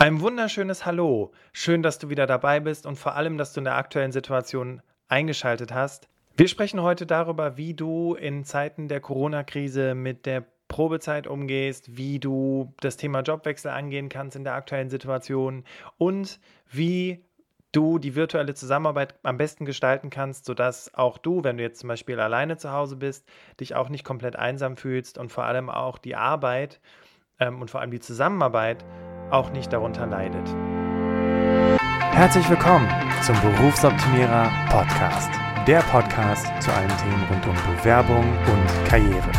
Ein wunderschönes Hallo. Schön, dass du wieder dabei bist und vor allem, dass du in der aktuellen Situation eingeschaltet hast. Wir sprechen heute darüber, wie du in Zeiten der Corona-Krise mit der Probezeit umgehst, wie du das Thema Jobwechsel angehen kannst in der aktuellen Situation und wie du die virtuelle Zusammenarbeit am besten gestalten kannst, sodass auch du, wenn du jetzt zum Beispiel alleine zu Hause bist, dich auch nicht komplett einsam fühlst und vor allem auch die Arbeit ähm, und vor allem die Zusammenarbeit auch nicht darunter leidet. Herzlich willkommen zum Berufsoptimierer Podcast. Der Podcast zu allen Themen rund um Bewerbung und Karriere.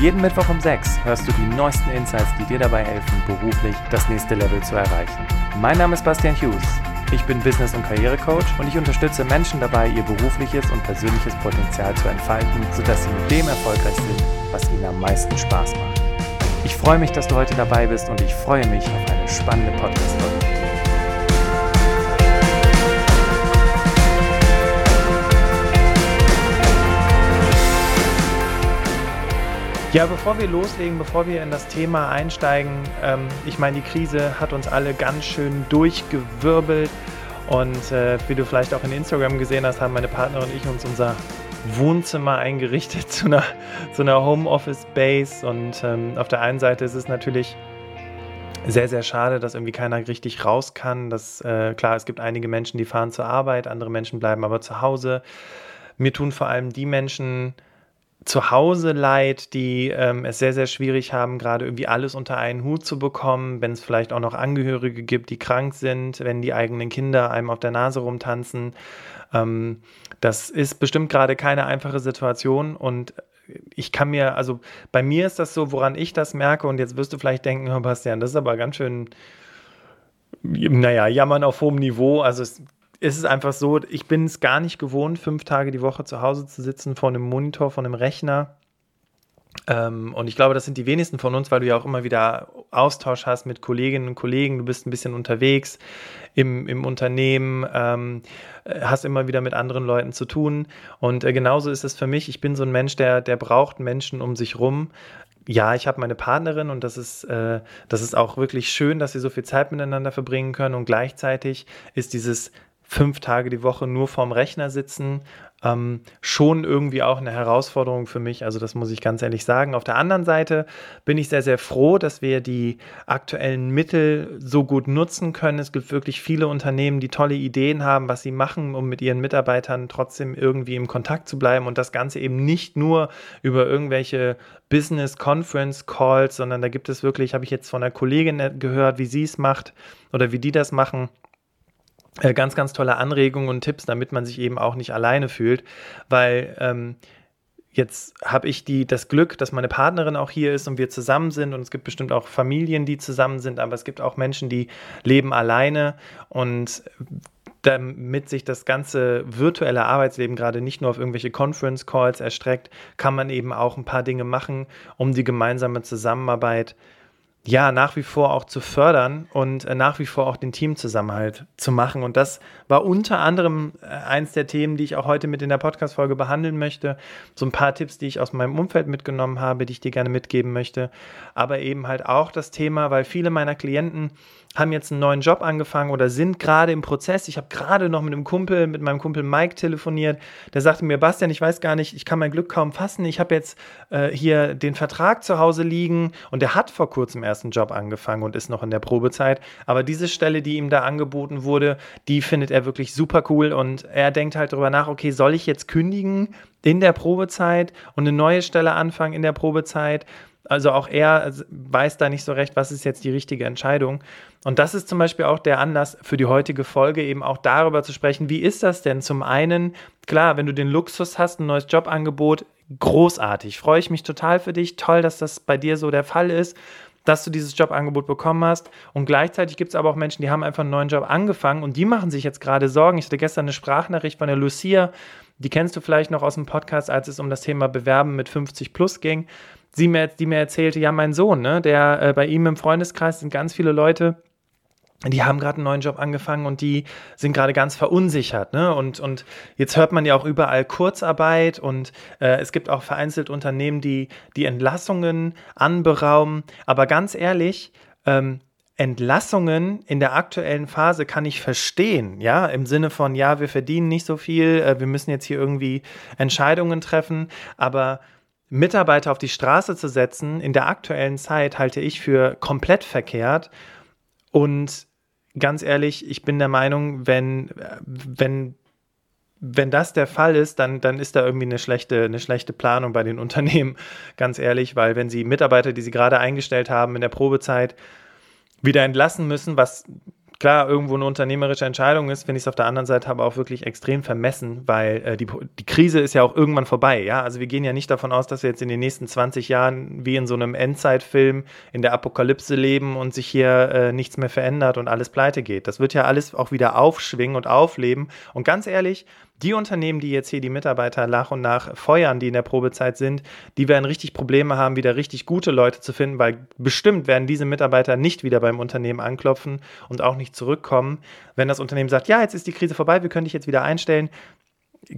Jeden Mittwoch um 6 hörst du die neuesten Insights, die dir dabei helfen, beruflich das nächste Level zu erreichen. Mein Name ist Bastian Hughes. Ich bin Business- und Karrierecoach und ich unterstütze Menschen dabei, ihr berufliches und persönliches Potenzial zu entfalten, sodass sie mit dem erfolgreich sind, was ihnen am meisten Spaß macht. Ich freue mich, dass du heute dabei bist und ich freue mich auf eine spannende Podcast-Folge. Ja, bevor wir loslegen, bevor wir in das Thema einsteigen, ähm, ich meine, die Krise hat uns alle ganz schön durchgewirbelt. Und äh, wie du vielleicht auch in Instagram gesehen hast, haben meine Partner und ich uns unser Wohnzimmer eingerichtet zu einer, zu einer Homeoffice-Base. Und ähm, auf der einen Seite ist es natürlich sehr, sehr schade, dass irgendwie keiner richtig raus kann. Dass, äh, klar, es gibt einige Menschen, die fahren zur Arbeit, andere Menschen bleiben aber zu Hause. Mir tun vor allem die Menschen zu Hause leid, die ähm, es sehr, sehr schwierig haben, gerade irgendwie alles unter einen Hut zu bekommen, wenn es vielleicht auch noch Angehörige gibt, die krank sind, wenn die eigenen Kinder einem auf der Nase rumtanzen. Ähm, das ist bestimmt gerade keine einfache Situation und ich kann mir, also bei mir ist das so, woran ich das merke und jetzt wirst du vielleicht denken, oh Bastian, das ist aber ganz schön, naja, jammern auf hohem Niveau. Also es ist es einfach so, ich bin es gar nicht gewohnt, fünf Tage die Woche zu Hause zu sitzen vor einem Monitor, vor einem Rechner. Ähm, und ich glaube, das sind die wenigsten von uns, weil du ja auch immer wieder Austausch hast mit Kolleginnen und Kollegen. Du bist ein bisschen unterwegs im, im Unternehmen, ähm, hast immer wieder mit anderen Leuten zu tun. Und äh, genauso ist es für mich. Ich bin so ein Mensch, der, der braucht Menschen um sich rum. Ja, ich habe meine Partnerin und das ist, äh, das ist auch wirklich schön, dass sie so viel Zeit miteinander verbringen können. Und gleichzeitig ist dieses fünf Tage die Woche nur vorm Rechner sitzen, ähm, schon irgendwie auch eine Herausforderung für mich. Also das muss ich ganz ehrlich sagen. Auf der anderen Seite bin ich sehr, sehr froh, dass wir die aktuellen Mittel so gut nutzen können. Es gibt wirklich viele Unternehmen, die tolle Ideen haben, was sie machen, um mit ihren Mitarbeitern trotzdem irgendwie im Kontakt zu bleiben und das Ganze eben nicht nur über irgendwelche Business Conference Calls, sondern da gibt es wirklich, habe ich jetzt von einer Kollegin gehört, wie sie es macht oder wie die das machen ganz, ganz tolle Anregungen und Tipps, damit man sich eben auch nicht alleine fühlt, weil ähm, jetzt habe ich die, das Glück, dass meine Partnerin auch hier ist und wir zusammen sind und es gibt bestimmt auch Familien, die zusammen sind, aber es gibt auch Menschen, die leben alleine und damit sich das ganze virtuelle Arbeitsleben gerade nicht nur auf irgendwelche Conference Calls erstreckt, kann man eben auch ein paar Dinge machen, um die gemeinsame Zusammenarbeit zu ja, nach wie vor auch zu fördern und äh, nach wie vor auch den Teamzusammenhalt zu machen. Und das war unter anderem äh, eins der Themen, die ich auch heute mit in der Podcast-Folge behandeln möchte. So ein paar Tipps, die ich aus meinem Umfeld mitgenommen habe, die ich dir gerne mitgeben möchte. Aber eben halt auch das Thema, weil viele meiner Klienten haben jetzt einen neuen Job angefangen oder sind gerade im Prozess. Ich habe gerade noch mit einem Kumpel, mit meinem Kumpel Mike telefoniert. Der sagte mir, Bastian, ich weiß gar nicht, ich kann mein Glück kaum fassen. Ich habe jetzt äh, hier den Vertrag zu Hause liegen und der hat vor kurzem erst einen Job angefangen und ist noch in der Probezeit. Aber diese Stelle, die ihm da angeboten wurde, die findet er wirklich super cool und er denkt halt darüber nach, okay, soll ich jetzt kündigen in der Probezeit und eine neue Stelle anfangen in der Probezeit? Also auch er weiß da nicht so recht, was ist jetzt die richtige Entscheidung. Und das ist zum Beispiel auch der Anlass für die heutige Folge, eben auch darüber zu sprechen, wie ist das denn? Zum einen, klar, wenn du den Luxus hast, ein neues Jobangebot, großartig, freue ich mich total für dich, toll, dass das bei dir so der Fall ist dass du dieses Jobangebot bekommen hast. Und gleichzeitig gibt es aber auch Menschen, die haben einfach einen neuen Job angefangen und die machen sich jetzt gerade Sorgen. Ich hatte gestern eine Sprachnachricht von der Lucia, die kennst du vielleicht noch aus dem Podcast, als es um das Thema Bewerben mit 50 plus ging sie mir, die mir erzählte, ja, mein Sohn, ne, der äh, bei ihm im Freundeskreis sind ganz viele Leute, die haben gerade einen neuen Job angefangen und die sind gerade ganz verunsichert. Ne? Und, und jetzt hört man ja auch überall Kurzarbeit und äh, es gibt auch vereinzelt Unternehmen, die die Entlassungen anberaumen. Aber ganz ehrlich, ähm, Entlassungen in der aktuellen Phase kann ich verstehen, ja, im Sinne von, ja, wir verdienen nicht so viel, äh, wir müssen jetzt hier irgendwie Entscheidungen treffen, aber Mitarbeiter auf die Straße zu setzen in der aktuellen Zeit halte ich für komplett verkehrt und ganz ehrlich, ich bin der Meinung, wenn, wenn wenn das der Fall ist, dann, dann ist da irgendwie eine schlechte, eine schlechte Planung bei den Unternehmen, ganz ehrlich, weil wenn sie Mitarbeiter, die sie gerade eingestellt haben in der Probezeit, wieder entlassen müssen, was klar irgendwo eine unternehmerische Entscheidung ist, finde ich es auf der anderen Seite aber auch wirklich extrem vermessen, weil äh, die, die Krise ist ja auch irgendwann vorbei. Ja, also wir gehen ja nicht davon aus, dass wir jetzt in den nächsten 20 Jahren wie in so einem Endzeitfilm in der Apokalypse leben und sich hier äh, nichts mehr verändert und alles pleite geht. Das wird ja alles auch wieder aufschwingen und aufleben. Und ganz ehrlich, die Unternehmen, die jetzt hier die Mitarbeiter nach und nach feuern, die in der Probezeit sind, die werden richtig Probleme haben, wieder richtig gute Leute zu finden, weil bestimmt werden diese Mitarbeiter nicht wieder beim Unternehmen anklopfen und auch nicht zurückkommen. Wenn das Unternehmen sagt, ja, jetzt ist die Krise vorbei, wir können dich jetzt wieder einstellen,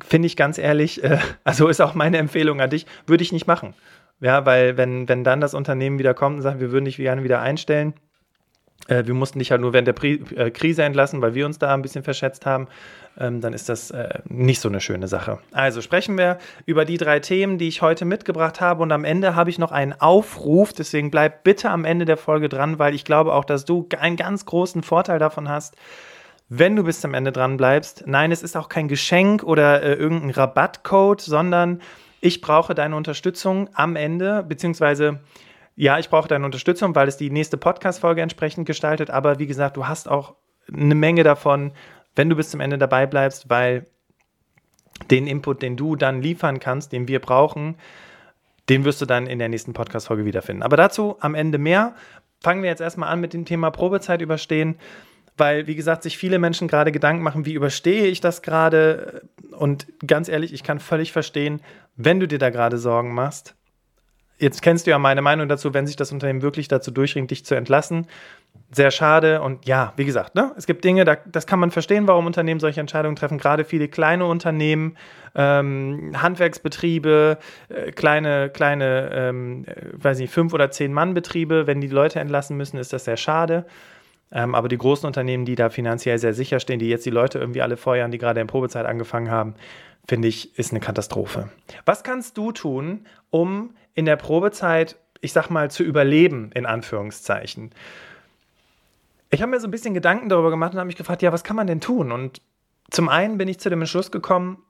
finde ich ganz ehrlich, äh, also ist auch meine Empfehlung an dich, würde ich nicht machen. Ja, weil wenn, wenn dann das Unternehmen wieder kommt und sagt, wir würden dich gerne wieder einstellen, äh, wir mussten dich halt nur während der Pri äh, Krise entlassen, weil wir uns da ein bisschen verschätzt haben. Ähm, dann ist das äh, nicht so eine schöne Sache. Also sprechen wir über die drei Themen, die ich heute mitgebracht habe. Und am Ende habe ich noch einen Aufruf. Deswegen bleib bitte am Ende der Folge dran, weil ich glaube auch, dass du einen ganz großen Vorteil davon hast, wenn du bis zum Ende dran bleibst. Nein, es ist auch kein Geschenk oder äh, irgendein Rabattcode, sondern ich brauche deine Unterstützung am Ende, beziehungsweise ja, ich brauche deine Unterstützung, weil es die nächste Podcast-Folge entsprechend gestaltet. Aber wie gesagt, du hast auch eine Menge davon, wenn du bis zum Ende dabei bleibst, weil den Input, den du dann liefern kannst, den wir brauchen, den wirst du dann in der nächsten Podcast-Folge wiederfinden. Aber dazu am Ende mehr. Fangen wir jetzt erstmal an mit dem Thema Probezeit überstehen, weil, wie gesagt, sich viele Menschen gerade Gedanken machen, wie überstehe ich das gerade? Und ganz ehrlich, ich kann völlig verstehen, wenn du dir da gerade Sorgen machst, Jetzt kennst du ja meine Meinung dazu, wenn sich das Unternehmen wirklich dazu durchringt, dich zu entlassen. Sehr schade. Und ja, wie gesagt, ne, es gibt Dinge, da, das kann man verstehen, warum Unternehmen solche Entscheidungen treffen. Gerade viele kleine Unternehmen, ähm, Handwerksbetriebe, äh, kleine, kleine, ähm, äh, weiß nicht, fünf oder zehn Mann-Betriebe, wenn die Leute entlassen müssen, ist das sehr schade. Ähm, aber die großen Unternehmen, die da finanziell sehr sicher stehen, die jetzt die Leute irgendwie alle feuern, die gerade in Probezeit angefangen haben, finde ich, ist eine Katastrophe. Was kannst du tun, um in der Probezeit, ich sag mal, zu überleben, in Anführungszeichen. Ich habe mir so ein bisschen Gedanken darüber gemacht und habe mich gefragt, ja, was kann man denn tun? Und zum einen bin ich zu dem Entschluss gekommen,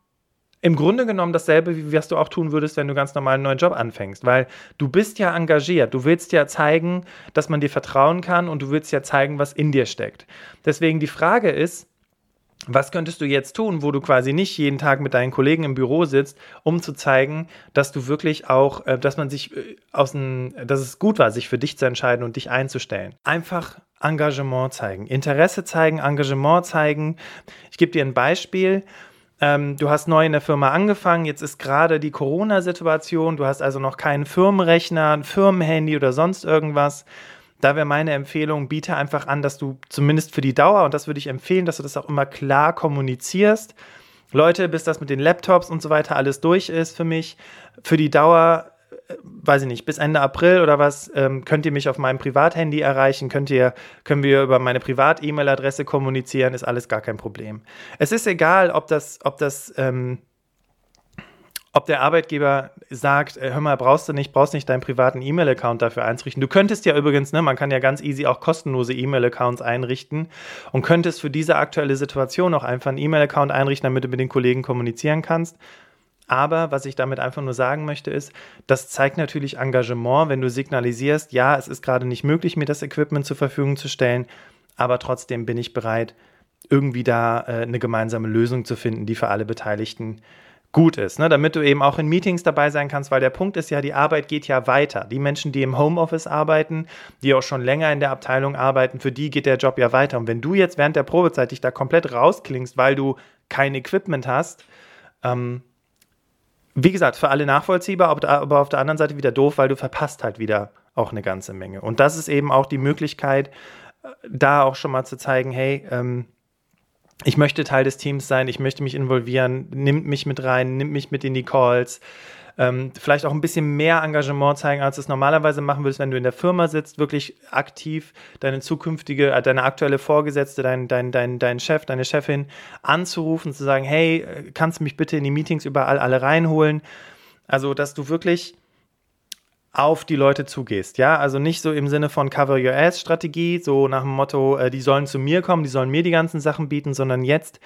im Grunde genommen dasselbe, wie was du auch tun würdest, wenn du ganz normal einen neuen Job anfängst, weil du bist ja engagiert, du willst ja zeigen, dass man dir vertrauen kann und du willst ja zeigen, was in dir steckt. Deswegen die Frage ist, was könntest du jetzt tun, wo du quasi nicht jeden Tag mit deinen Kollegen im Büro sitzt, um zu zeigen, dass du wirklich auch, äh, dass man sich äh, aus dem, dass es gut war, sich für dich zu entscheiden und dich einzustellen. Einfach Engagement zeigen, Interesse zeigen, Engagement zeigen. Ich gebe dir ein Beispiel. Ähm, du hast neu in der Firma angefangen, jetzt ist gerade die Corona-Situation, du hast also noch keinen Firmenrechner, ein Firmenhandy oder sonst irgendwas da wäre meine Empfehlung, biete einfach an, dass du zumindest für die Dauer, und das würde ich empfehlen, dass du das auch immer klar kommunizierst. Leute, bis das mit den Laptops und so weiter alles durch ist für mich, für die Dauer, weiß ich nicht, bis Ende April oder was, ähm, könnt ihr mich auf meinem Privathandy erreichen, könnt ihr, können wir über meine Privat-E-Mail-Adresse kommunizieren, ist alles gar kein Problem. Es ist egal, ob das, ob das ähm, ob der Arbeitgeber sagt, äh, hör mal, brauchst du nicht, brauchst nicht deinen privaten E-Mail-Account dafür einrichten. Du könntest ja übrigens, ne, man kann ja ganz easy auch kostenlose E-Mail-Accounts einrichten und könntest für diese aktuelle Situation auch einfach einen E-Mail-Account einrichten, damit du mit den Kollegen kommunizieren kannst. Aber was ich damit einfach nur sagen möchte, ist, das zeigt natürlich Engagement, wenn du signalisierst, ja, es ist gerade nicht möglich, mir das Equipment zur Verfügung zu stellen, aber trotzdem bin ich bereit, irgendwie da äh, eine gemeinsame Lösung zu finden, die für alle Beteiligten gut ist, ne? damit du eben auch in Meetings dabei sein kannst, weil der Punkt ist ja, die Arbeit geht ja weiter. Die Menschen, die im Homeoffice arbeiten, die auch schon länger in der Abteilung arbeiten, für die geht der Job ja weiter. Und wenn du jetzt während der Probezeit dich da komplett rausklingst, weil du kein Equipment hast, ähm, wie gesagt, für alle nachvollziehbar, aber auf der anderen Seite wieder doof, weil du verpasst halt wieder auch eine ganze Menge. Und das ist eben auch die Möglichkeit, äh, da auch schon mal zu zeigen, hey, ähm, ich möchte Teil des Teams sein, ich möchte mich involvieren, nimmt mich mit rein, nimmt mich mit in die Calls. Ähm, vielleicht auch ein bisschen mehr Engagement zeigen, als du es normalerweise machen würdest, wenn du in der Firma sitzt, wirklich aktiv deine zukünftige, äh, deine aktuelle Vorgesetzte, dein, dein, dein, dein Chef, deine Chefin anzurufen, zu sagen, hey, äh, kannst du mich bitte in die Meetings überall alle reinholen? Also, dass du wirklich auf die Leute zugehst, ja, also nicht so im Sinne von Cover Your Ass Strategie, so nach dem Motto, äh, die sollen zu mir kommen, die sollen mir die ganzen Sachen bieten, sondern jetzt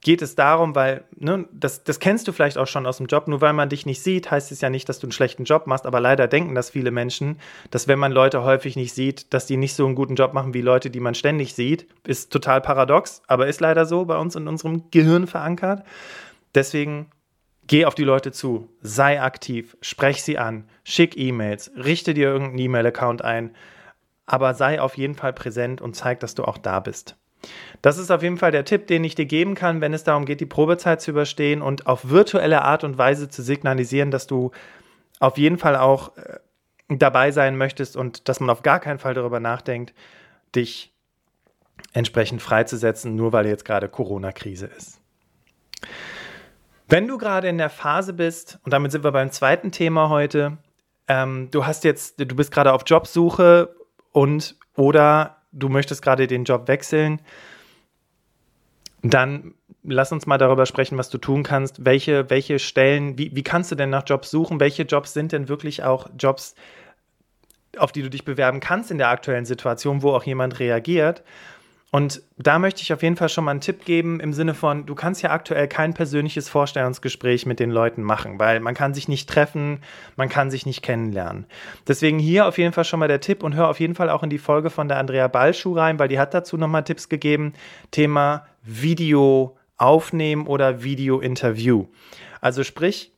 geht es darum, weil, ne, das, das kennst du vielleicht auch schon aus dem Job, nur weil man dich nicht sieht, heißt es ja nicht, dass du einen schlechten Job machst, aber leider denken das viele Menschen, dass wenn man Leute häufig nicht sieht, dass die nicht so einen guten Job machen wie Leute, die man ständig sieht, ist total paradox, aber ist leider so bei uns in unserem Gehirn verankert. Deswegen Geh auf die Leute zu, sei aktiv, sprech sie an, schick E-Mails, richte dir irgendeinen E-Mail-Account ein, aber sei auf jeden Fall präsent und zeig, dass du auch da bist. Das ist auf jeden Fall der Tipp, den ich dir geben kann, wenn es darum geht, die Probezeit zu überstehen und auf virtuelle Art und Weise zu signalisieren, dass du auf jeden Fall auch äh, dabei sein möchtest und dass man auf gar keinen Fall darüber nachdenkt, dich entsprechend freizusetzen, nur weil jetzt gerade Corona-Krise ist. Wenn du gerade in der Phase bist, und damit sind wir beim zweiten Thema heute, ähm, du hast jetzt, du bist gerade auf Jobsuche und oder du möchtest gerade den Job wechseln, dann lass uns mal darüber sprechen, was du tun kannst. Welche, welche Stellen, wie, wie kannst du denn nach Jobs suchen? Welche Jobs sind denn wirklich auch Jobs, auf die du dich bewerben kannst in der aktuellen Situation, wo auch jemand reagiert? Und da möchte ich auf jeden Fall schon mal einen Tipp geben im Sinne von, du kannst ja aktuell kein persönliches Vorstellungsgespräch mit den Leuten machen, weil man kann sich nicht treffen, man kann sich nicht kennenlernen. Deswegen hier auf jeden Fall schon mal der Tipp und hör auf jeden Fall auch in die Folge von der Andrea Ballschuh rein, weil die hat dazu nochmal Tipps gegeben. Thema Video aufnehmen oder Video-Interview. Also sprich,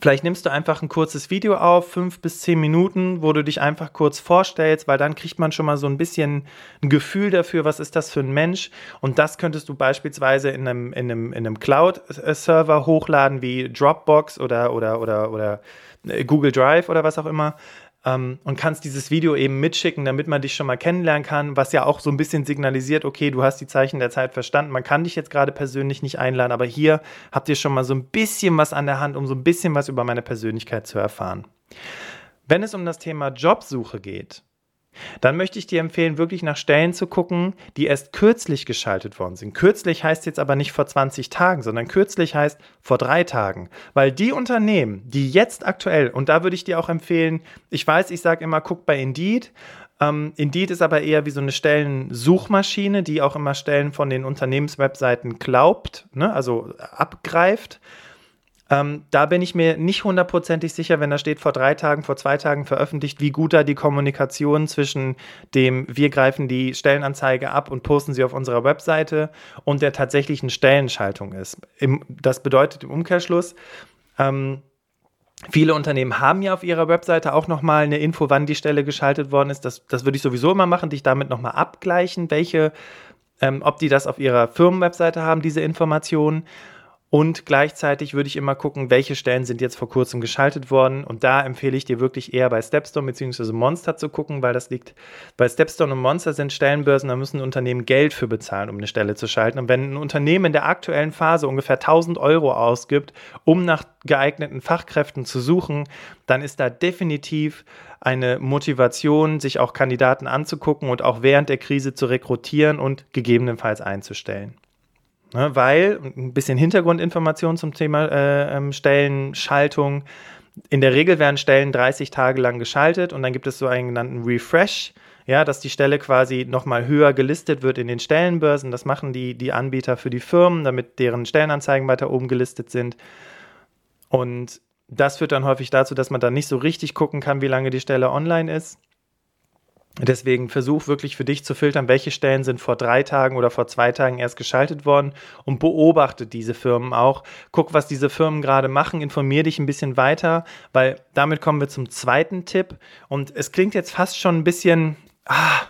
Vielleicht nimmst du einfach ein kurzes Video auf, fünf bis zehn Minuten, wo du dich einfach kurz vorstellst, weil dann kriegt man schon mal so ein bisschen ein Gefühl dafür, was ist das für ein Mensch. Und das könntest du beispielsweise in einem, in einem, in einem Cloud-Server hochladen wie Dropbox oder, oder, oder, oder Google Drive oder was auch immer ähm, und kannst dieses Video eben mitschicken, damit man dich schon mal kennenlernen kann, was ja auch so ein bisschen signalisiert, okay, du hast die Zeichen der Zeit verstanden, man kann dich jetzt gerade persönlich nicht einladen, aber hier habt ihr schon mal so ein bisschen was an der Hand, um so ein bisschen was über meine Persönlichkeit zu erfahren. Wenn es um das Thema Jobsuche geht, dann möchte ich dir empfehlen, wirklich nach Stellen zu gucken, die erst kürzlich geschaltet worden sind. Kürzlich heißt jetzt aber nicht vor 20 Tagen, sondern kürzlich heißt vor drei Tagen. Weil die Unternehmen, die jetzt aktuell, und da würde ich dir auch empfehlen, ich weiß, ich sage immer, guck bei Indeed. Ähm, Indeed ist aber eher wie so eine Stellensuchmaschine, die auch immer Stellen von den Unternehmenswebseiten glaubt, ne, also abgreift. Ähm, da bin ich mir nicht hundertprozentig sicher, wenn da steht vor drei Tagen, vor zwei Tagen veröffentlicht, wie gut da die Kommunikation zwischen dem, wir greifen die Stellenanzeige ab und posten sie auf unserer Webseite und der tatsächlichen Stellenschaltung ist. Im, das bedeutet im Umkehrschluss, ähm, Viele Unternehmen haben ja auf ihrer Webseite auch nochmal eine Info, wann die Stelle geschaltet worden ist. Das, das würde ich sowieso immer machen, dich damit nochmal abgleichen, welche, ähm, ob die das auf ihrer Firmenwebseite haben, diese Informationen. Und gleichzeitig würde ich immer gucken, welche Stellen sind jetzt vor kurzem geschaltet worden. Und da empfehle ich dir wirklich eher bei Stepstone bzw. Monster zu gucken, weil das liegt, bei Stepstone und Monster sind Stellenbörsen, da müssen Unternehmen Geld für bezahlen, um eine Stelle zu schalten. Und wenn ein Unternehmen in der aktuellen Phase ungefähr 1000 Euro ausgibt, um nach geeigneten Fachkräften zu suchen, dann ist da definitiv eine Motivation, sich auch Kandidaten anzugucken und auch während der Krise zu rekrutieren und gegebenenfalls einzustellen. Ne, weil, ein bisschen Hintergrundinformation zum Thema äh, ähm, Stellenschaltung. In der Regel werden Stellen 30 Tage lang geschaltet und dann gibt es so einen genannten Refresh, ja, dass die Stelle quasi nochmal höher gelistet wird in den Stellenbörsen. Das machen die, die Anbieter für die Firmen, damit deren Stellenanzeigen weiter oben gelistet sind. Und das führt dann häufig dazu, dass man dann nicht so richtig gucken kann, wie lange die Stelle online ist. Deswegen versuch wirklich für dich zu filtern, welche Stellen sind vor drei Tagen oder vor zwei Tagen erst geschaltet worden und beobachte diese Firmen auch. Guck, was diese Firmen gerade machen, informier dich ein bisschen weiter, weil damit kommen wir zum zweiten Tipp. Und es klingt jetzt fast schon ein bisschen ah,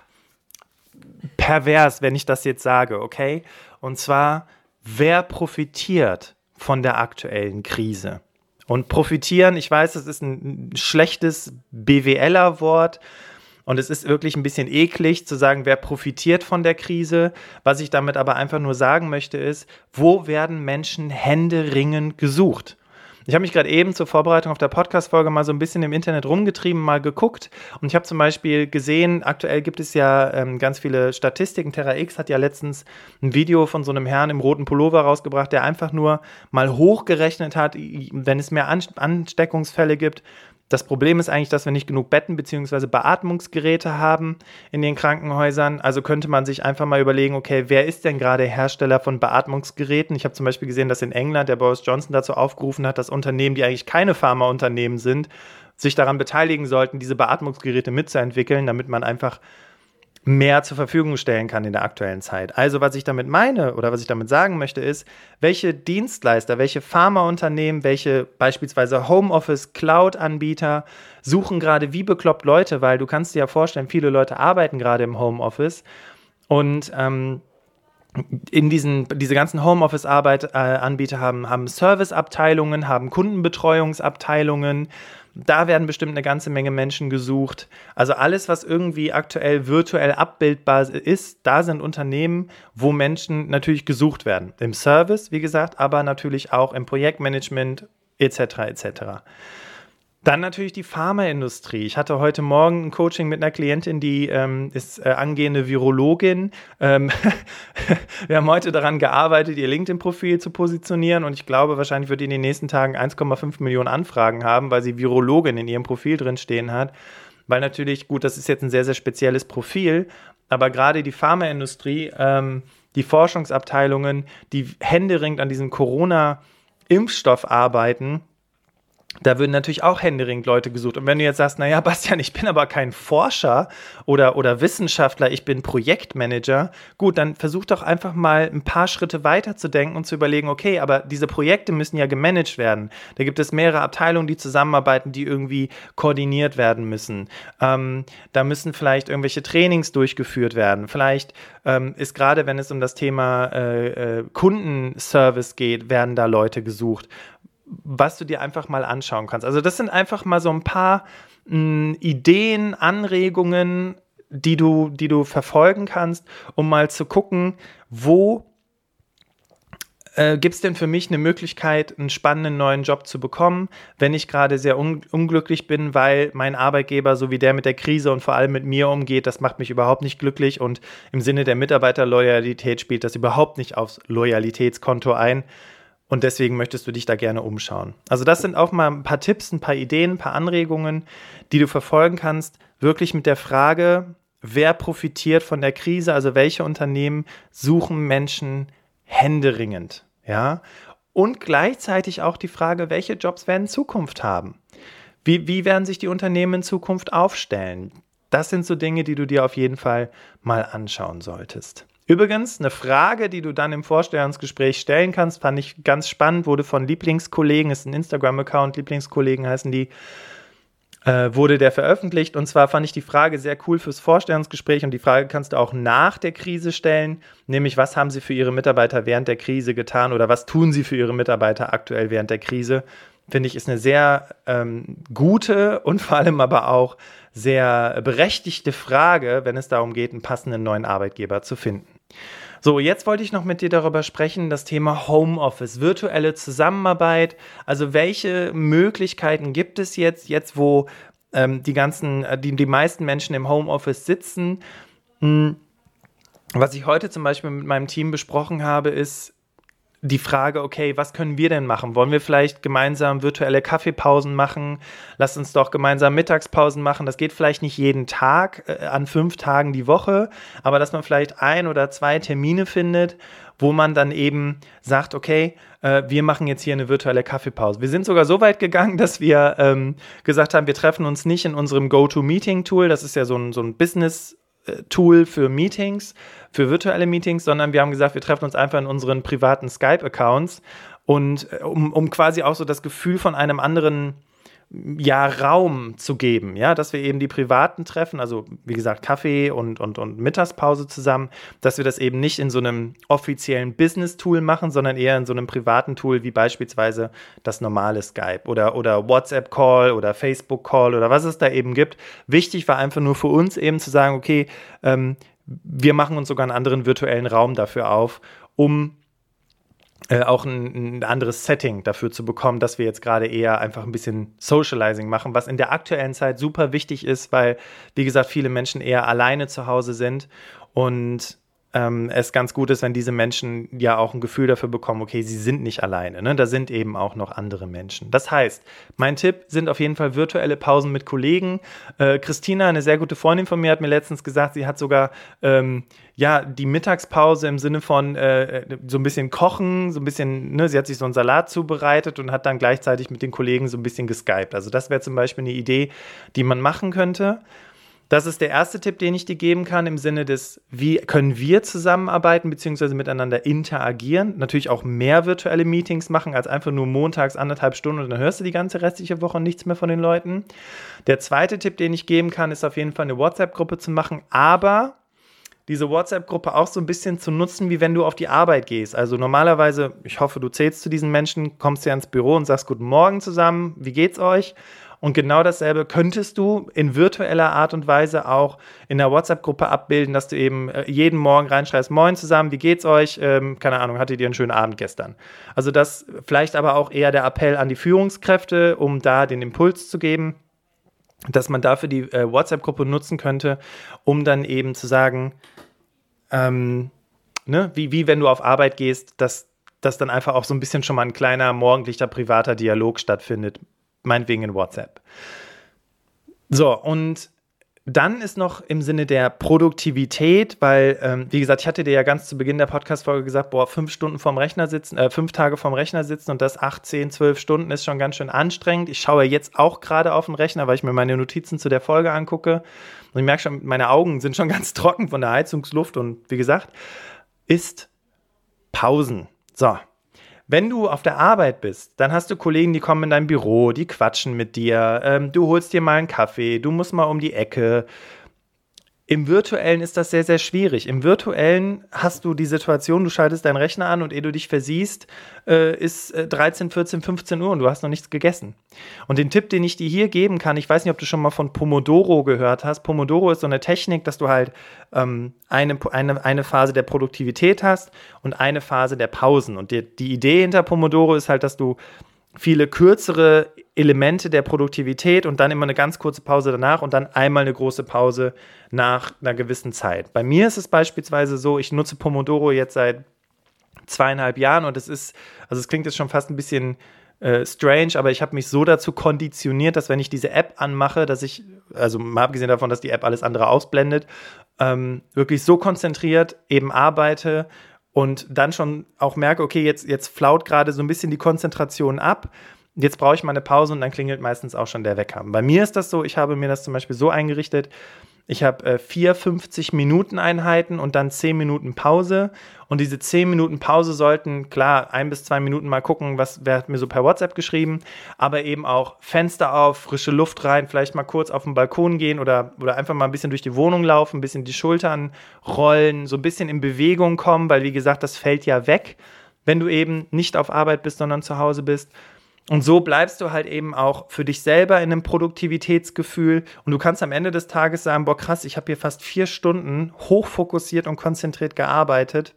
pervers, wenn ich das jetzt sage, okay? Und zwar, wer profitiert von der aktuellen Krise? Und profitieren, ich weiß, das ist ein schlechtes BWLer-Wort, und es ist wirklich ein bisschen eklig zu sagen, wer profitiert von der Krise. Was ich damit aber einfach nur sagen möchte, ist, wo werden Menschen händeringend gesucht? Ich habe mich gerade eben zur Vorbereitung auf der Podcast-Folge mal so ein bisschen im Internet rumgetrieben, mal geguckt und ich habe zum Beispiel gesehen, aktuell gibt es ja ähm, ganz viele Statistiken. Terra X hat ja letztens ein Video von so einem Herrn im roten Pullover rausgebracht, der einfach nur mal hochgerechnet hat, wenn es mehr Ansteckungsfälle gibt, das Problem ist eigentlich, dass wir nicht genug Betten bzw. Beatmungsgeräte haben in den Krankenhäusern. Also könnte man sich einfach mal überlegen, okay, wer ist denn gerade Hersteller von Beatmungsgeräten? Ich habe zum Beispiel gesehen, dass in England der Boris Johnson dazu aufgerufen hat, dass Unternehmen, die eigentlich keine Pharmaunternehmen sind, sich daran beteiligen sollten, diese Beatmungsgeräte mitzuentwickeln, damit man einfach mehr zur Verfügung stellen kann in der aktuellen Zeit. Also was ich damit meine oder was ich damit sagen möchte ist, welche Dienstleister, welche Pharmaunternehmen, welche beispielsweise Homeoffice, Cloud-Anbieter suchen gerade wie bekloppt Leute, weil du kannst dir ja vorstellen, viele Leute arbeiten gerade im Homeoffice und ähm, in diesen, diese ganzen Homeoffice-Arbeit-Anbieter äh, haben, haben Serviceabteilungen, haben Kundenbetreuungsabteilungen, da werden bestimmt eine ganze Menge Menschen gesucht. Also alles, was irgendwie aktuell virtuell abbildbar ist, da sind Unternehmen, wo Menschen natürlich gesucht werden. Im Service, wie gesagt, aber natürlich auch im Projektmanagement etc. etc. Dann natürlich die Pharmaindustrie. Ich hatte heute Morgen ein Coaching mit einer Klientin, die ähm, ist äh, angehende Virologin. Ähm, wir haben heute daran gearbeitet, ihr LinkedIn-Profil zu positionieren und ich glaube, wahrscheinlich wird die in den nächsten Tagen 1,5 Millionen Anfragen haben, weil sie Virologin in ihrem Profil drin stehen hat. Weil natürlich, gut, das ist jetzt ein sehr, sehr spezielles Profil, aber gerade die Pharmaindustrie, ähm, die Forschungsabteilungen, die händeringend an diesem Corona-Impfstoff arbeiten, da würden natürlich auch händeringend Leute gesucht. Und wenn du jetzt sagst, naja, Bastian, ich bin aber kein Forscher oder, oder Wissenschaftler, ich bin Projektmanager, gut, dann versuch doch einfach mal ein paar Schritte weiter zu denken und zu überlegen, okay, aber diese Projekte müssen ja gemanagt werden. Da gibt es mehrere Abteilungen, die zusammenarbeiten, die irgendwie koordiniert werden müssen. Ähm, da müssen vielleicht irgendwelche Trainings durchgeführt werden. Vielleicht ähm, ist gerade, wenn es um das Thema äh, äh, Kundenservice geht, werden da Leute gesucht was du dir einfach mal anschauen kannst. Also das sind einfach mal so ein paar mh, hm, Ideen, Anregungen, die du, die du verfolgen kannst, um mal zu gucken, wo äh, gibt es denn für mich eine Möglichkeit, einen spannenden neuen Job zu bekommen, wenn ich gerade sehr un unglücklich bin, weil mein Arbeitgeber, so wie der mit der Krise und vor allem mit mir umgeht, das macht mich überhaupt nicht glücklich und im Sinne der Mitarbeiterloyalität spielt das überhaupt nicht aufs Loyalitätskonto ein. Und deswegen möchtest du dich da gerne umschauen. Also das sind auch mal ein paar Tipps, ein paar Ideen, ein paar Anregungen, die du verfolgen kannst, wirklich mit der Frage, wer profitiert von der Krise, also welche Unternehmen suchen Menschen händeringend, ja? Und gleichzeitig auch die Frage, welche Jobs werden Zukunft haben? Wie, wie werden sich die Unternehmen in Zukunft aufstellen? Das sind so Dinge, die du dir auf jeden Fall mal anschauen solltest. Übrigens, eine Frage, die du dann im Vorstellungsgespräch stellen kannst, fand ich ganz spannend, wurde von Lieblingskollegen, ist ein Instagram-Account, Lieblingskollegen heißen die, äh, wurde der veröffentlicht. Und zwar fand ich die Frage sehr cool fürs Vorstellungsgespräch und die Frage kannst du auch nach der Krise stellen, nämlich was haben sie für ihre Mitarbeiter während der Krise getan oder was tun sie für ihre Mitarbeiter aktuell während der Krise. Finde ich, ist eine sehr ähm, gute und vor allem aber auch sehr berechtigte Frage, wenn es darum geht, einen passenden neuen Arbeitgeber zu finden. So, jetzt wollte ich noch mit dir darüber sprechen, das Thema Homeoffice, virtuelle Zusammenarbeit. Also welche Möglichkeiten gibt es jetzt, jetzt wo ähm, die ganzen, äh, die, die meisten Menschen im Homeoffice sitzen? Hm. Was ich heute zum Beispiel mit meinem Team besprochen habe, ist, die Frage, okay, was können wir denn machen? Wollen wir vielleicht gemeinsam virtuelle Kaffeepausen machen? Lass uns doch gemeinsam Mittagspausen machen. Das geht vielleicht nicht jeden Tag, äh, an fünf Tagen die Woche, aber dass man vielleicht ein oder zwei Termine findet, wo man dann eben sagt, okay, äh, wir machen jetzt hier eine virtuelle Kaffeepause. Wir sind sogar so weit gegangen, dass wir ähm, gesagt haben, wir treffen uns nicht in unserem Go-To-Meeting-Tool. Das ist ja so ein, so ein Business- Tool für Meetings, für virtuelle Meetings, sondern wir haben gesagt, wir treffen uns einfach in unseren privaten Skype-Accounts und äh, um, um quasi auch so das Gefühl von einem anderen ja, Raum zu geben, ja, dass wir eben die privaten Treffen, also wie gesagt, Kaffee und, und, und Mittagspause zusammen, dass wir das eben nicht in so einem offiziellen Business-Tool machen, sondern eher in so einem privaten Tool wie beispielsweise das normale Skype oder, oder WhatsApp-Call oder Facebook-Call oder was es da eben gibt. Wichtig war einfach nur für uns eben zu sagen, okay, ähm, wir machen uns sogar einen anderen virtuellen Raum dafür auf, um äh, auch ein, ein, anderes Setting dafür zu bekommen, dass wir jetzt gerade eher einfach ein bisschen Socializing machen, was in der aktuellen Zeit super wichtig ist, weil, wie gesagt, viele Menschen eher alleine zu Hause sind. Und ähm, es ganz gut ist, wenn diese Menschen ja auch ein Gefühl dafür bekommen, okay, sie sind nicht alleine, ne? da sind eben auch noch andere Menschen. Das heißt, mein Tipp sind auf jeden Fall virtuelle Pausen mit Kollegen. Äh, Christina, eine sehr gute Freundin von mir, hat mir letztens gesagt, sie hat sogar ähm, ja die Mittagspause im Sinne von äh, so ein bisschen kochen, so ein bisschen, ne? sie hat sich so einen Salat zubereitet und hat dann gleichzeitig mit den Kollegen so ein bisschen geskypt. Also das wäre zum Beispiel eine Idee, die man machen könnte. Das ist der erste Tipp, den ich dir geben kann im Sinne des, wie können wir zusammenarbeiten bzw. miteinander interagieren. Natürlich auch mehr virtuelle Meetings machen als einfach nur montags anderthalb Stunden und dann hörst du die ganze restliche Woche nichts mehr von den Leuten. Der zweite Tipp, den ich geben kann, ist auf jeden Fall eine WhatsApp-Gruppe zu machen, aber diese WhatsApp-Gruppe auch so ein bisschen zu nutzen, wie wenn du auf die Arbeit gehst. Also normalerweise, ich hoffe, du zählst zu diesen Menschen, kommst ja ins Büro und sagst Guten Morgen zusammen, wie geht's euch? Und genau dasselbe könntest du in virtueller Art und Weise auch in der WhatsApp-Gruppe abbilden, dass du eben äh, jeden Morgen reinschreibst, Moin zusammen, wie geht's euch? Ähm, keine Ahnung, hattet ihr einen schönen Abend gestern? Also das vielleicht aber auch eher der Appell an die Führungskräfte, um da den Impuls zu geben, dass man dafür die äh, WhatsApp-Gruppe nutzen könnte, um dann eben zu sagen, ähm, ne, wie, wie wenn du auf Arbeit gehst, dass, dass dann einfach auch so ein bisschen schon mal ein kleiner morgendlicher privater Dialog stattfindet meinetwegen in WhatsApp. So, und dann ist noch im Sinne der Produktivität, weil, ähm, wie gesagt, ich hatte dir ja ganz zu Beginn der Podcast-Folge gesagt, boah, fünf Stunden vorm Rechner sitzen, äh, fünf Tage vorm Rechner sitzen und das acht, zehn, zwölf Stunden ist schon ganz schön anstrengend. Ich schaue jetzt auch gerade auf den Rechner, weil ich mir meine Notizen zu der Folge angucke. Und ich merke schon, meine Augen sind schon ganz trocken von der Heizungsluft und wie gesagt, ist Pausen. So, wenn du auf der Arbeit bist, dann hast du Kollegen, die kommen in dein Büro, die quatschen mit dir, ähm, du holst dir mal einen Kaffee, du musst mal um die Ecke, im virtuellen ist das sehr, sehr schwierig. Im virtuellen hast du die Situation, du schaltest deinen Rechner an und ehe du dich versiehst, äh, ist 13, 14, 15 Uhr und du hast noch nichts gegessen. Und den Tipp, den ich dir hier geben kann, ich weiß nicht, ob du schon mal von Pomodoro gehört hast. Pomodoro ist so eine Technik, dass du halt ähm, eine, eine, eine Phase der Produktivität hast und eine Phase der Pausen. Und die, die Idee hinter Pomodoro ist halt, dass du viele kürzere Elemente der Produktivität und dann immer eine ganz kurze Pause danach und dann einmal eine große Pause nach einer gewissen Zeit. Bei mir ist es beispielsweise so, ich nutze Pomodoro jetzt seit zweieinhalb Jahren und es ist, also es klingt jetzt schon fast ein bisschen äh, strange, aber ich habe mich so dazu konditioniert, dass wenn ich diese App anmache, dass ich, also mal abgesehen davon, dass die App alles andere ausblendet, ähm, wirklich so konzentriert eben arbeite und dann schon auch merke, okay, jetzt, jetzt flaut gerade so ein bisschen die Konzentration ab. Jetzt brauche ich mal eine Pause und dann klingelt meistens auch schon der Wecker. Bei mir ist das so, ich habe mir das zum Beispiel so eingerichtet, ich habe äh, vier 50 Minuten Einheiten und dann 10 Minuten Pause. Und diese 10 Minuten Pause sollten, klar, ein bis zwei Minuten mal gucken, was, wer hat mir so per WhatsApp geschrieben, aber eben auch Fenster auf, frische Luft rein, vielleicht mal kurz auf den Balkon gehen oder, oder einfach mal ein bisschen durch die Wohnung laufen, ein bisschen die Schultern rollen, so ein bisschen in Bewegung kommen, weil wie gesagt, das fällt ja weg, wenn du eben nicht auf Arbeit bist, sondern zu Hause bist. Und so bleibst du halt eben auch für dich selber in einem Produktivitätsgefühl. Und du kannst am Ende des Tages sagen, boah krass, ich habe hier fast vier Stunden hochfokussiert und konzentriert gearbeitet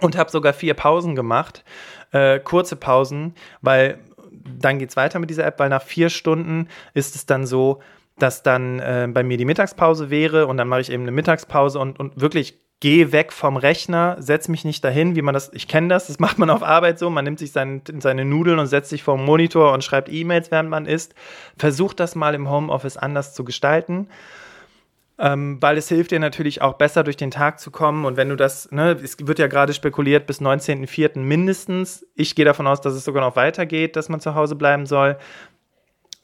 und habe sogar vier Pausen gemacht, äh, kurze Pausen, weil dann geht es weiter mit dieser App, weil nach vier Stunden ist es dann so, dass dann äh, bei mir die Mittagspause wäre und dann mache ich eben eine Mittagspause und, und wirklich geh weg vom Rechner, setz mich nicht dahin, wie man das, ich kenne das, das macht man auf Arbeit so, man nimmt sich sein, seine Nudeln und setzt sich vor den Monitor und schreibt E-Mails, während man isst. Versucht das mal im Homeoffice anders zu gestalten. Ähm, weil es hilft dir natürlich auch besser durch den Tag zu kommen. Und wenn du das, ne, es wird ja gerade spekuliert bis 19.04. mindestens. Ich gehe davon aus, dass es sogar noch weitergeht, dass man zu Hause bleiben soll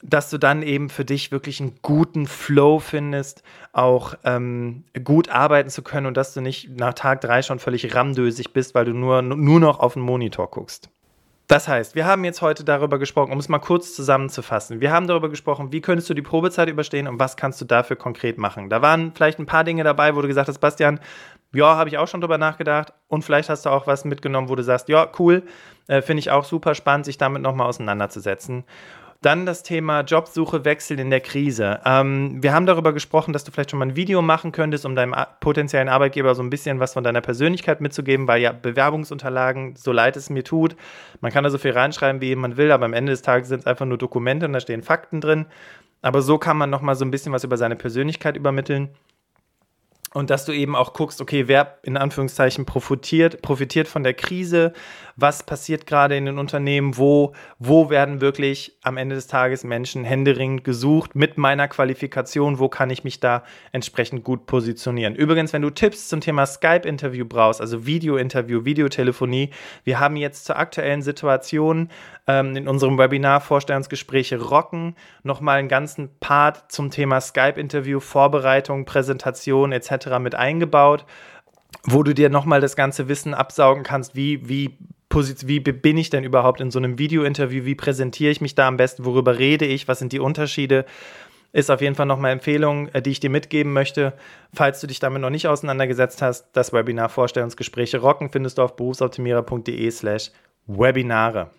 dass du dann eben für dich wirklich einen guten Flow findest, auch ähm, gut arbeiten zu können und dass du nicht nach Tag drei schon völlig ramdösig bist, weil du nur, nur noch auf den Monitor guckst. Das heißt, wir haben jetzt heute darüber gesprochen, um es mal kurz zusammenzufassen. Wir haben darüber gesprochen, wie könntest du die Probezeit überstehen und was kannst du dafür konkret machen. Da waren vielleicht ein paar Dinge dabei, wo du gesagt hast, Bastian, ja, habe ich auch schon drüber nachgedacht. Und vielleicht hast du auch was mitgenommen, wo du sagst, ja, cool, äh, finde ich auch super spannend, sich damit nochmal auseinanderzusetzen. Dann das Thema Jobsuche wechseln in der Krise. Ähm, wir haben darüber gesprochen, dass du vielleicht schon mal ein Video machen könntest, um deinem potenziellen Arbeitgeber so ein bisschen was von deiner Persönlichkeit mitzugeben, weil ja Bewerbungsunterlagen, so leid es mir tut, man kann da so viel reinschreiben, wie man will, aber am Ende des Tages sind es einfach nur Dokumente und da stehen Fakten drin. Aber so kann man noch mal so ein bisschen was über seine Persönlichkeit übermitteln und dass du eben auch guckst, okay, wer in Anführungszeichen profitiert, profitiert von der Krise, was passiert gerade in den Unternehmen, wo, wo werden wirklich am Ende des Tages Menschen händeringend gesucht mit meiner Qualifikation, wo kann ich mich da entsprechend gut positionieren. Übrigens, wenn du Tipps zum Thema Skype-Interview brauchst, also Video-Interview, Videotelefonie, wir haben jetzt zur aktuellen Situation ähm, in unserem Webinar Vorstellungsgespräche rocken nochmal einen ganzen Part zum Thema Skype-Interview, Vorbereitung, Präsentation etc. mit eingebaut wo du dir nochmal das ganze Wissen absaugen kannst, wie, wie wie bin ich denn überhaupt in so einem Video-Interview? Wie präsentiere ich mich da am besten? Worüber rede ich? Was sind die Unterschiede? Ist auf jeden Fall nochmal Empfehlung, äh, die ich dir mitgeben möchte. Falls du dich damit noch nicht auseinandergesetzt hast, das Webinar Vorstellungsgespräche rocken findest du auf berufsoptimierer.de slash Webinare.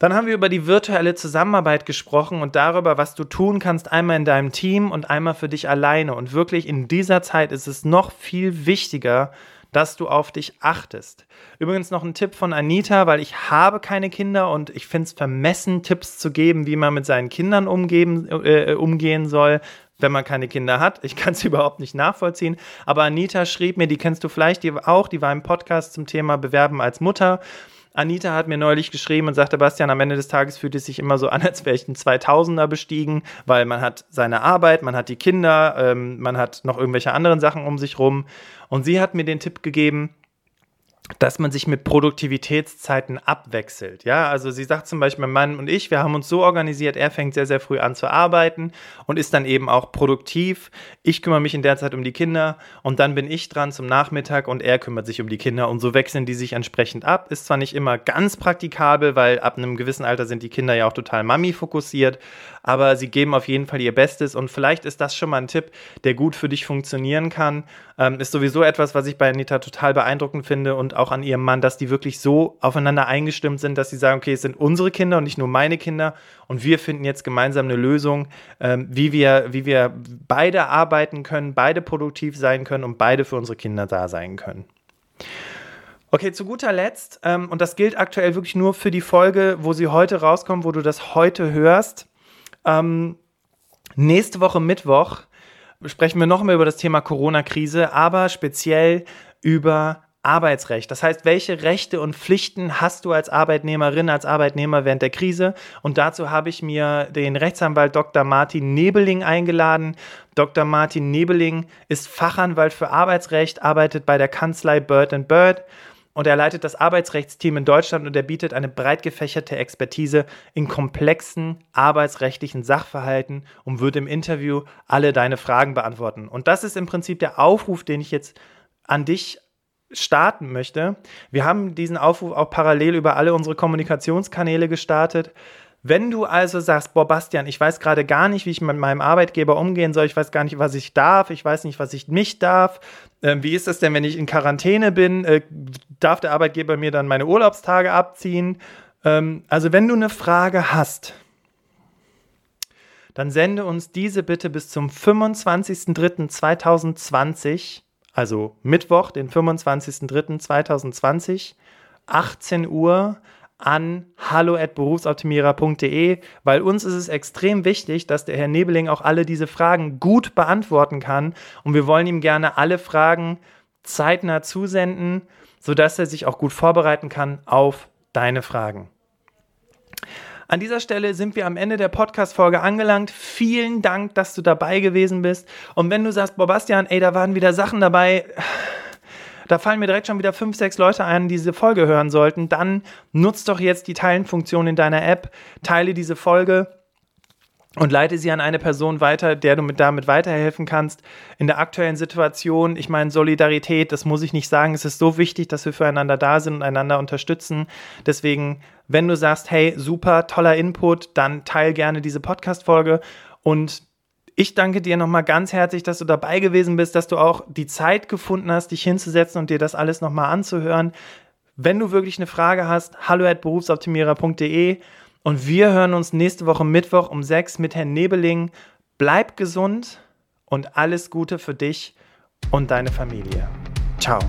Dann haben wir über die virtuelle Zusammenarbeit gesprochen und darüber, was du tun kannst, einmal in deinem Team und einmal für dich alleine. Und wirklich in dieser Zeit ist es noch viel wichtiger, dass du auf dich achtest. Übrigens noch ein Tipp von Anita, weil ich habe keine Kinder und ich finde es vermessen, Tipps zu geben, wie man mit seinen Kindern umgeben, äh, umgehen soll, wenn man keine Kinder hat. Ich kann es überhaupt nicht nachvollziehen. Aber Anita schrieb mir, die kennst du vielleicht auch, die war im Podcast zum Thema Bewerben als Mutter. Anita hat mir neulich geschrieben und sagte, Bastian, am Ende des Tages fühlt es sich immer so an, als wäre ich ein 2000er bestiegen, weil man hat seine Arbeit, man hat die Kinder, ähm, man hat noch irgendwelche anderen Sachen um sich rum. Und sie hat mir den Tipp gegeben, dass man sich mit Produktivitätszeiten abwechselt. Ja, also sie sagt zum Beispiel, mein Mann und ich, wir haben uns so organisiert, er fängt sehr, sehr früh an zu arbeiten und ist dann eben auch produktiv. Ich kümmere mich in der Zeit um die Kinder und dann bin ich dran zum Nachmittag und er kümmert sich um die Kinder und so wechseln die sich entsprechend ab. Ist zwar nicht immer ganz praktikabel, weil ab einem gewissen Alter sind die Kinder ja auch total Mami fokussiert, aber sie geben auf jeden Fall ihr Bestes und vielleicht ist das schon mal ein Tipp, der gut für dich funktionieren kann. Ähm, ist sowieso etwas, was ich bei Anita total beeindruckend finde und auch an ihrem Mann, dass die wirklich so aufeinander eingestimmt sind, dass sie sagen, okay, es sind unsere Kinder und nicht nur meine Kinder und wir finden jetzt gemeinsam eine Lösung, ähm, wie, wir, wie wir beide arbeiten können, beide produktiv sein können und beide für unsere Kinder da sein können. Okay, zu guter Letzt, ähm, und das gilt aktuell wirklich nur für die Folge, wo sie heute rauskommt, wo du das heute hörst. Ähm, nächste Woche Mittwoch sprechen wir nochmal über das Thema Corona-Krise, aber speziell über Arbeitsrecht. Das heißt, welche Rechte und Pflichten hast du als Arbeitnehmerin, als Arbeitnehmer während der Krise? Und dazu habe ich mir den Rechtsanwalt Dr. Martin Nebeling eingeladen. Dr. Martin Nebeling ist Fachanwalt für Arbeitsrecht, arbeitet bei der Kanzlei Bird Bird und er leitet das Arbeitsrechtsteam in Deutschland und er bietet eine breit gefächerte Expertise in komplexen arbeitsrechtlichen Sachverhalten und wird im Interview alle deine Fragen beantworten. Und das ist im Prinzip der Aufruf, den ich jetzt an dich starten möchte. Wir haben diesen Aufruf auch parallel über alle unsere Kommunikationskanäle gestartet. Wenn du also sagst, boah, Bastian, ich weiß gerade gar nicht, wie ich mit meinem Arbeitgeber umgehen soll, ich weiß gar nicht, was ich darf, ich weiß nicht, was ich nicht darf, äh, wie ist das denn, wenn ich in Quarantäne bin, äh, darf der Arbeitgeber mir dann meine Urlaubstage abziehen? Ähm, also wenn du eine Frage hast, dann sende uns diese bitte bis zum 25.03.2020, also Mittwoch, den 25.03.2020, 18 Uhr an hallo@berufsoptimierer.de, weil uns ist es extrem wichtig, dass der Herr Nebeling auch alle diese Fragen gut beantworten kann und wir wollen ihm gerne alle Fragen zeitnah zusenden, sodass er sich auch gut vorbereiten kann auf deine Fragen. An dieser Stelle sind wir am Ende der Podcast-Folge angelangt. Vielen Dank, dass du dabei gewesen bist. Und wenn du sagst, Bob Bastian, ey, da waren wieder Sachen dabei, da fallen mir direkt schon wieder fünf, sechs Leute ein, die diese Folge hören sollten. Dann nutzt doch jetzt die Teilen-Funktion in deiner App, teile diese Folge und leite sie an eine Person weiter, der du mit damit weiterhelfen kannst. In der aktuellen Situation, ich meine, Solidarität, das muss ich nicht sagen, es ist so wichtig, dass wir füreinander da sind und einander unterstützen. Deswegen, wenn du sagst, hey, super, toller Input, dann teile gerne diese Podcast-Folge und ich danke dir nochmal ganz herzlich, dass du dabei gewesen bist, dass du auch die Zeit gefunden hast, dich hinzusetzen und dir das alles nochmal anzuhören. Wenn du wirklich eine Frage hast, hallo at berufsoptimierer.de Und wir hören uns nächste Woche Mittwoch um 6 mit Herrn Nebeling. Bleib gesund und alles Gute für dich und deine Familie. Ciao.